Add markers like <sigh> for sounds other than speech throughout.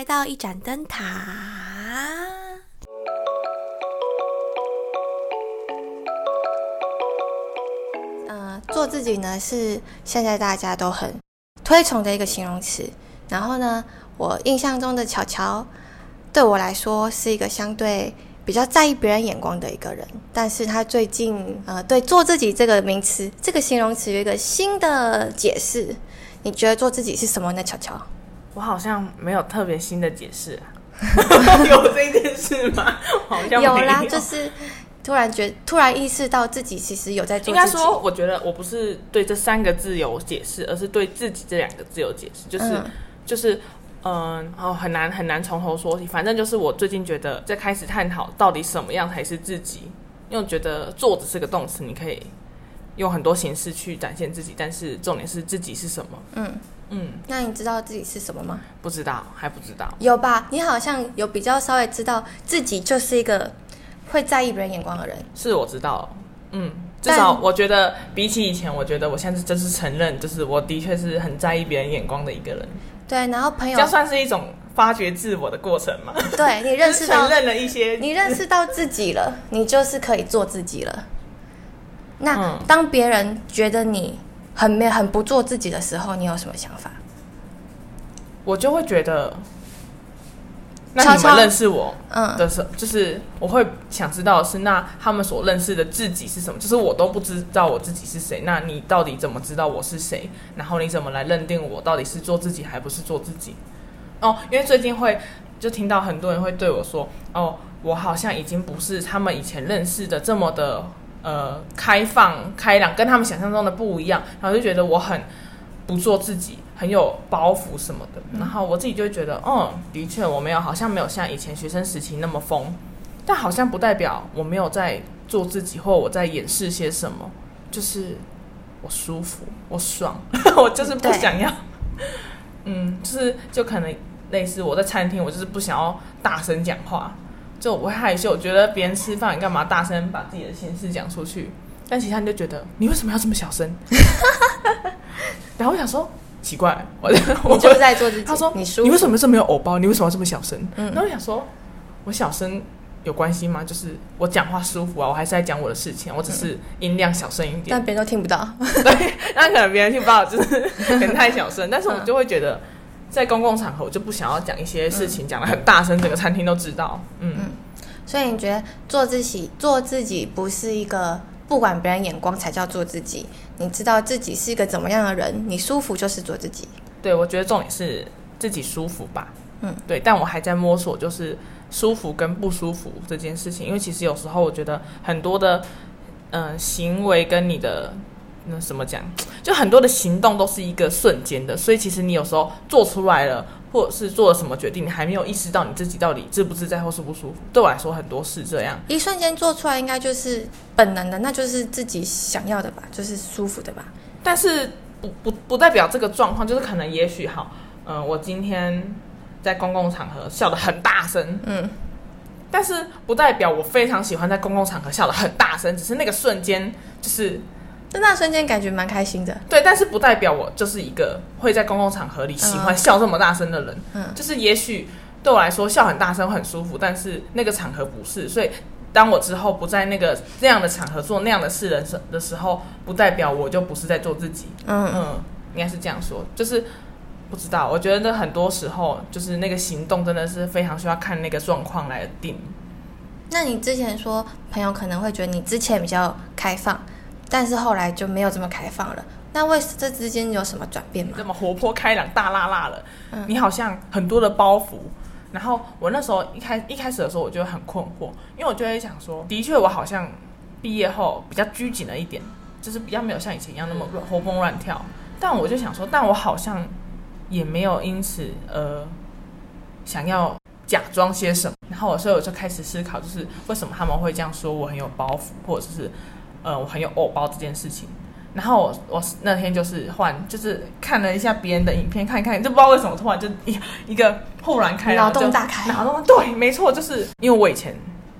来到一盏灯塔。呃，做自己呢是现在大家都很推崇的一个形容词。然后呢，我印象中的巧巧，对我来说是一个相对比较在意别人眼光的一个人。但是他最近呃，对“做自己”这个名词、这个形容词有一个新的解释。你觉得做自己是什么呢，巧巧？我好像没有特别新的解释，<laughs> 有这件事吗？好像有啦，就是突然觉，突然意识到自己其实有在做。应该说，我觉得我不是对这三个字有解释，而是对自己这两个字有解释。就是就是，嗯，哦，很难很难从头说起。反正就是我最近觉得在开始探讨到底什么样才是自己，因为我觉得做只是个动词，你可以用很多形式去展现自己，但是重点是自己是什么。嗯。嗯，那你知道自己是什么吗？不知道，还不知道。有吧？你好像有比较稍微知道自己就是一个会在意别人眼光的人。是，我知道。嗯，至少我觉得比起以前，我觉得我现在就是承认，就是我的确是很在意别人眼光的一个人。对，然后朋友，这算是一种发掘自我的过程嘛？对你认识到承认了一些，你认识到自己了，你就是可以做自己了。那当别人觉得你。很没很不做自己的时候，你有什么想法？我就会觉得，那你们认识我嗯的时候，就是我会想知道的是，那他们所认识的自己是什么？就是我都不知道我自己是谁，那你到底怎么知道我是谁？然后你怎么来认定我到底是做自己还不是做自己？哦，因为最近会就听到很多人会对我说，哦，我好像已经不是他们以前认识的这么的。呃，开放、开朗，跟他们想象中的不一样，然后就觉得我很不做自己，很有包袱什么的。然后我自己就会觉得，嗯，的确我没有，好像没有像以前学生时期那么疯，但好像不代表我没有在做自己，或我在掩饰些什么。就是我舒服，我爽，<laughs> 我就是不想要。嗯，就是就可能类似我在餐厅，我就是不想要大声讲话。就我会害羞，觉得别人吃饭你干嘛大声把自己的心事讲出去？但其他人就觉得你为什么要这么小声？<laughs> 然后我想说奇怪，我我就在做自己。他说你你为什么这么有偶包？你为什么要这么小声？然后我想说，我小声有关系吗？就是我讲话舒服啊，我还是在讲我的事情，我只是音量小声一点，但别人都听不到。<laughs> 对，那可能别人听不到，就是 <laughs> 可能太小声。但是我就会觉得。在公共场合，我就不想要讲一些事情，讲的很大声，整个餐厅都知道。嗯，所以你觉得做自己，做自己不是一个不管别人眼光才叫做自己？你知道自己是一个怎么样的人，你舒服就是做自己。对，我觉得重点是自己舒服吧。嗯，对，但我还在摸索，就是舒服跟不舒服这件事情，因为其实有时候我觉得很多的嗯行为跟你的。那什么讲？<tsk> 就很多的行动都是一个瞬间的，所以其实你有时候做出来了，或者是做了什么决定，你还没有意识到你自己到底自不自在或舒不舒服。对我来说，很多是这样，一瞬间做出来应该就是本能的，那就是自己想要的吧，就是舒服的吧。但是不不不代表这个状况就是可能也许好，嗯，我今天在公共场合笑得很大声，嗯，但是不代表我非常喜欢在公共场合笑得很大声，只是那个瞬间就是。在那瞬间感觉蛮开心的，对，但是不代表我就是一个会在公共场合里喜欢笑这么大声的人。嗯，就是也许对我来说笑很大声很舒服，但是那个场合不是，所以当我之后不在那个那样的场合做那样的事人时的时候，不代表我就不是在做自己。嗯嗯，应该是这样说，就是不知道，我觉得很多时候就是那个行动真的是非常需要看那个状况来定。那你之前说朋友可能会觉得你之前比较开放。但是后来就没有这么开放了。那为这之间有什么转变吗？这么活泼开朗、大辣辣了，你好像很多的包袱。然后我那时候一开一开始的时候，我就很困惑，因为我就会想说，的确我好像毕业后比较拘谨了一点，就是比较没有像以前一样那么活蹦乱跳。但我就想说，但我好像也没有因此呃想要假装些什么。然后我所以我就开始思考，就是为什么他们会这样说我很有包袱，或者是。呃，我很有偶包这件事情，然后我我那天就是换，就是看了一下别人的影片，看一看，就不知道为什么突然就一一个豁然开朗，脑洞大开，脑洞对，没错，就是因为我以前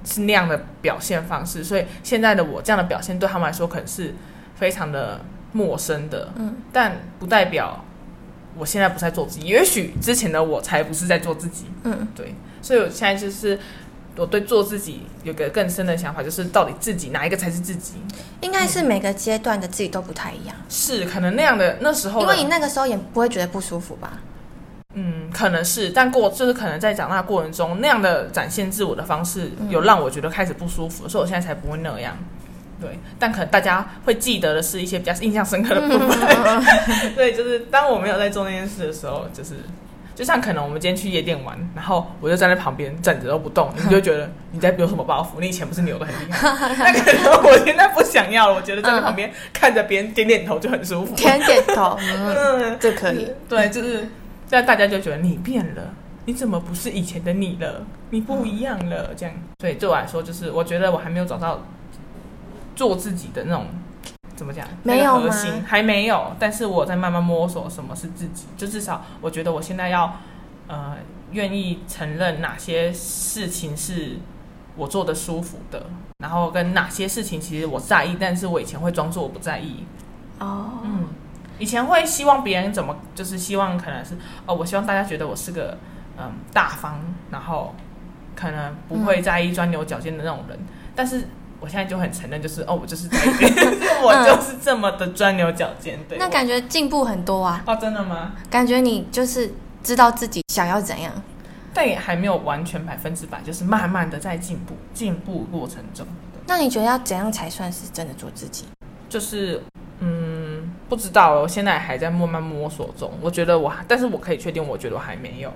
是那样的表现方式，所以现在的我这样的表现对他们来说可能是非常的陌生的，嗯，但不代表我现在不在做自己，也许之前的我才不是在做自己。嗯，对，所以我现在就是我对做自己有个更深的想法，就是到底自己哪一个才是自己？应该是每个阶段的自己都不太一样。是，可能那样的那时候，因为你那个时候也不会觉得不舒服吧？嗯，可能是，但过就是可能在长大过程中那样的展现自我的方式，有让我觉得开始不舒服，所以我现在才不会那样。对，但可能大家会记得的是一些比较印象深刻的部分。<laughs> 对，就是当我没有在做那件事的时候，就是就像可能我们今天去夜店玩，然后我就站在旁边站着都不动，你就觉得 <laughs> 你在有什么包袱？你以前不是扭的很厉害？<laughs> 那可能我现在不想要了。我觉得站在旁边看着别人点点头就很舒服，点点头，<laughs> 嗯，这可以。对，就是这样，大家就觉得你变了，你怎么不是以前的你了？你不一样了，这样。所以对我来说，就是我觉得我还没有找到。做自己的那种怎么讲？没有核心还没有，但是我在慢慢摸索什么是自己。就至少我觉得我现在要呃愿意承认哪些事情是我做的舒服的，然后跟哪些事情其实我在意，但是我以前会装作我不在意。哦，嗯，以前会希望别人怎么，就是希望可能是哦，我希望大家觉得我是个嗯大方，然后可能不会在意钻牛角尖的那种人，但是。我现在就很承认，就是哦，我就是这一边，<laughs> <laughs> 我就是这么的钻牛角尖，对。那感觉进步很多啊！哦，真的吗？感觉你就是知道自己想要怎样，但也还没有完全百分之百，就是慢慢的在进步，进步过程中。那你觉得要怎样才算是真的做自己？就是嗯，不知道，我现在还在慢慢摸索中。我觉得我，但是我可以确定，我觉得我还没有，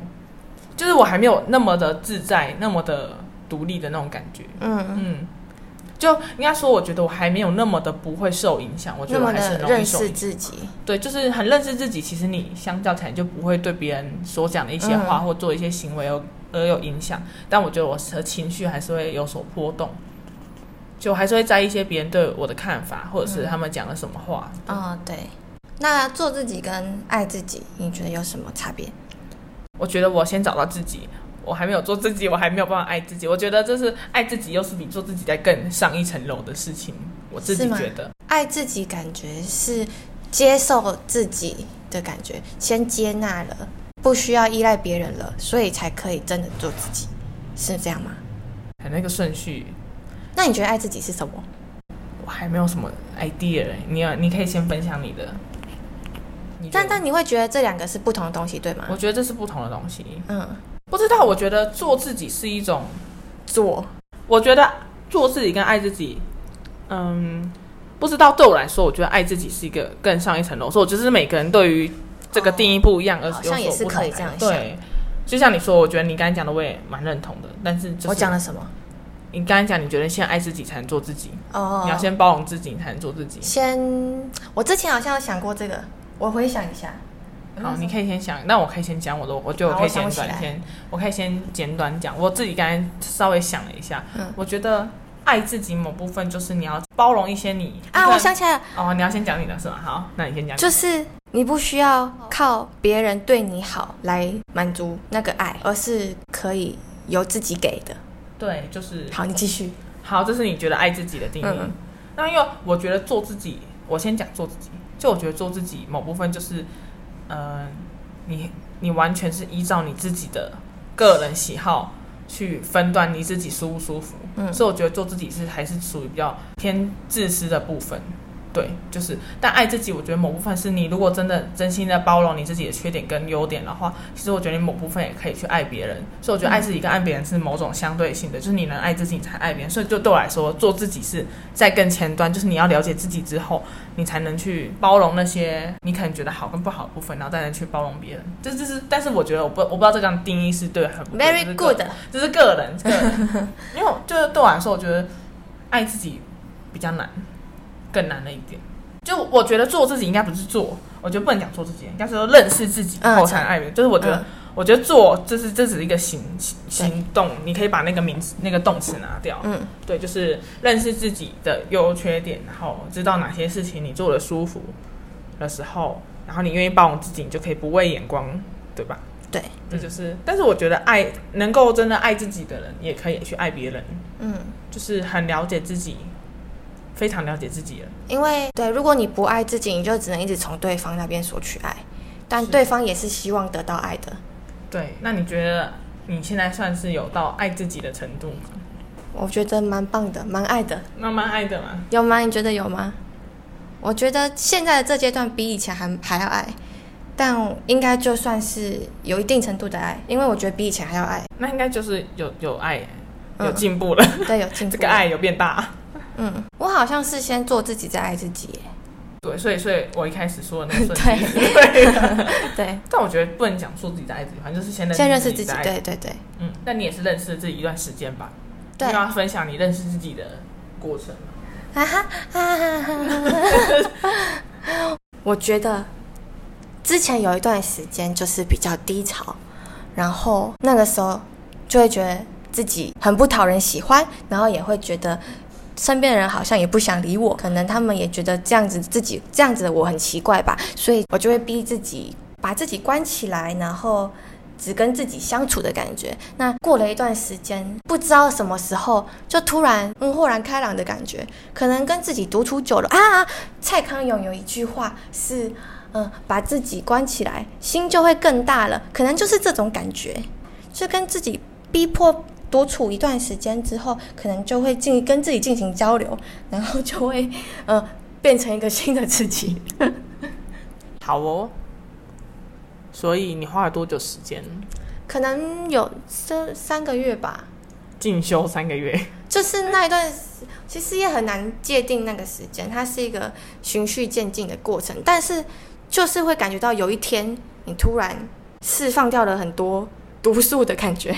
就是我还没有那么的自在，那么的独立的那种感觉。嗯嗯。就应该说，我觉得我还没有那么的不会受影响。我觉得我还是很认识自己。对，就是很认识自己。其实你相较起来就不会对别人所讲的一些话或做一些行为而而有影响。但我觉得我的情绪还是会有所波动，就还是会在意一些别人对我的看法，或者是他们讲了什么话。哦，对。那做自己跟爱自己，你觉得有什么差别？我觉得我先找到自己。我还没有做自己，我还没有办法爱自己。我觉得这是爱自己，又是比做自己在更上一层楼的事情。我自己觉得，爱自己感觉是接受自己的感觉，先接纳了，不需要依赖别人了，所以才可以真的做自己，是这样吗？那个顺序。那你觉得爱自己是什么？我还没有什么 idea，你要你可以先分享你的。但但你会觉得这两个是不同的东西，对吗？我觉得这是不同的东西。嗯。不知道，我觉得做自己是一种做。我觉得做自己跟爱自己，嗯，不知道对我来说，我觉得爱自己是一个更上一层楼。所以，我就是每个人对于这个定义不一样，而好像也是可以这样想。对，就像你说，我觉得你刚才讲的我也蛮认同的。但是，我讲了什么？你刚才讲，你觉得先爱自己才能做自己。哦，你要先包容自己，你才能做自己。先，我之前好像有想过这个，我回想一下。好，你可以先想，那我可以先讲我的，我就可以简短先，我可以先简短讲。我自己刚才稍微想了一下，嗯，我觉得爱自己某部分就是你要包容一些你啊，我想起来了哦，你要先讲你的是吗？好，那你先讲，就是你不需要靠别人对你好来满足那个爱，而是可以由自己给的。对，就是好，你继续。好，这是你觉得爱自己的定义。那因为我觉得做自己，我先讲做自己，就我觉得做自己某部分就是。呃，你你完全是依照你自己的个人喜好去分段你自己舒不舒服，嗯，所以我觉得做自己是还是属于比较偏自私的部分。对，就是，但爱自己，我觉得某部分是你如果真的真心的包容你自己的缺点跟优点的话，其实我觉得你某部分也可以去爱别人。所以我觉得爱自己跟爱别人是某种相对性的，就是你能爱自己，你才爱别人。所以就对我来说，做自己是在更前端，就是你要了解自己之后，你才能去包容那些你可能觉得好跟不好的部分，然后再能去包容别人。这这是，但是我觉得我不我不知道这样定义是对很 very good，这是个人，个人，因为就是对我来说，我觉得爱自己比较难。更难了一点，就我觉得做自己应该不是做，我觉得不能讲做自己，应该是说认识自己后才爱别人。就是我觉得，我觉得做这是这只是一个行行动，你可以把那个名词那个动词拿掉。嗯，对，就是认识自己的优缺点，然后知道哪些事情你做的舒服的时候，然后你愿意包容自己，你就可以不畏眼光，对吧？对，这就是。但是我觉得爱能够真的爱自己的人，也可以去爱别人。嗯，就是很了解自己。非常了解自己了，因为对，如果你不爱自己，你就只能一直从对方那边索取爱，但对方也是希望得到爱的。对，那你觉得你现在算是有到爱自己的程度吗？我觉得蛮棒的，蛮爱的。那蛮爱的嘛？有吗？你觉得有吗？我觉得现在的这阶段比以前还还要爱，但应该就算是有一定程度的爱，因为我觉得比以前还要爱。那应该就是有有爱，有进步了。对，有进步。<laughs> 这个爱有变大。嗯，我好像是先做自己，再爱自己。对，所以，所以我一开始说的那个瞬间，<laughs> 对。<laughs> 但我觉得不能讲说自己在爱自己，反正就是先先认识自己。对对对。嗯，那你也是认识了自己一段时间吧？对。要分享你认识自己的过程。啊哈 <laughs> 我觉得之前有一段时间就是比较低潮，然后那个时候就会觉得自己很不讨人喜欢，然后也会觉得身边人好像也不想理我，可能他们也觉得这样子自己这样子的我很奇怪吧，所以我就会逼自己把自己关起来，然后。只跟自己相处的感觉。那过了一段时间，不知道什么时候就突然嗯豁然开朗的感觉。可能跟自己独处久了啊。蔡康永有一句话是嗯，把自己关起来，心就会更大了。可能就是这种感觉，就跟自己逼迫独处一段时间之后，可能就会进跟自己进行交流，然后就会嗯 <laughs> 变成一个新的自己。好哦。所以你花了多久时间？可能有三三个月吧。进修三个月，就是那一段，其实也很难界定那个时间，它是一个循序渐进的过程。但是就是会感觉到有一天，你突然释放掉了很多毒素的感觉。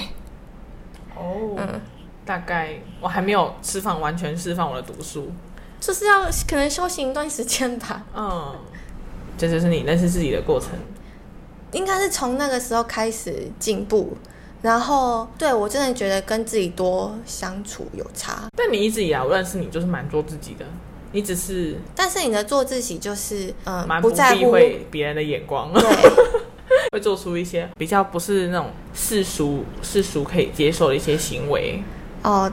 哦，嗯，大概我还没有释放完全释放我的毒素，就是要可能修行一段时间吧。嗯，这就是你认识自己的过程。应该是从那个时候开始进步，然后对我真的觉得跟自己多相处有差。但你一直以来我认识你就是蛮做自己的，你只是……但是你的做自己就是嗯，蛮不在乎别人的眼光，对，<laughs> 会做出一些比较不是那种世俗世俗可以接受的一些行为。哦，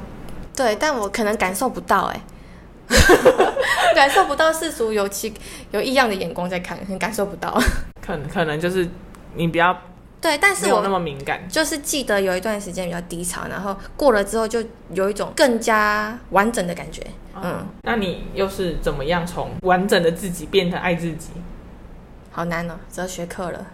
对，但我可能感受不到，哎，<laughs> 感受不到世俗有其有异样的眼光在看，很感受不到。可能可能就是你比较对，但是我那么敏感，就是记得有一段时间比较低潮，然后过了之后就有一种更加完整的感觉。嗯，那你又是怎么样从完整的自己变成爱自己？好难哦，哲学课了。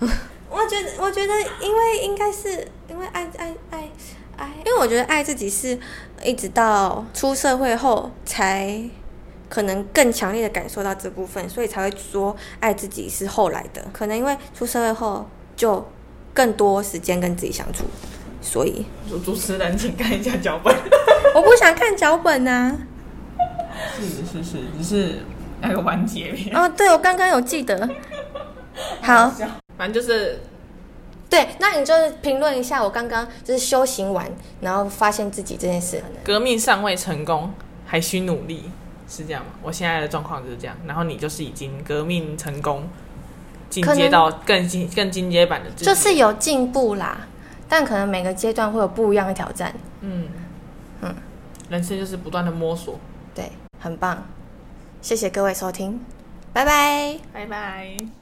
<laughs> 我觉得，我觉得，因为应该是因为爱爱爱爱，因为我觉得爱自己是一直到出社会后才。可能更强烈的感受到这部分，所以才会说爱自己是后来的。可能因为出社会后就更多时间跟自己相处，所以主主持人请看一下脚本。<laughs> 我不想看脚本呐。是是是，只是那个完结篇。哦，对，我刚刚有记得。好，反正就是对。那你就是评论一下我刚刚就是修行完，然后发现自己这件事。革命尚未成功，还需努力。是这样吗？我现在的状况就是这样，然后你就是已经革命成功，进阶到更进更进阶版的，就是有进步啦。但可能每个阶段会有不一样的挑战。嗯嗯，人生就是不断的摸索。对，很棒，谢谢各位收听，拜拜，拜拜。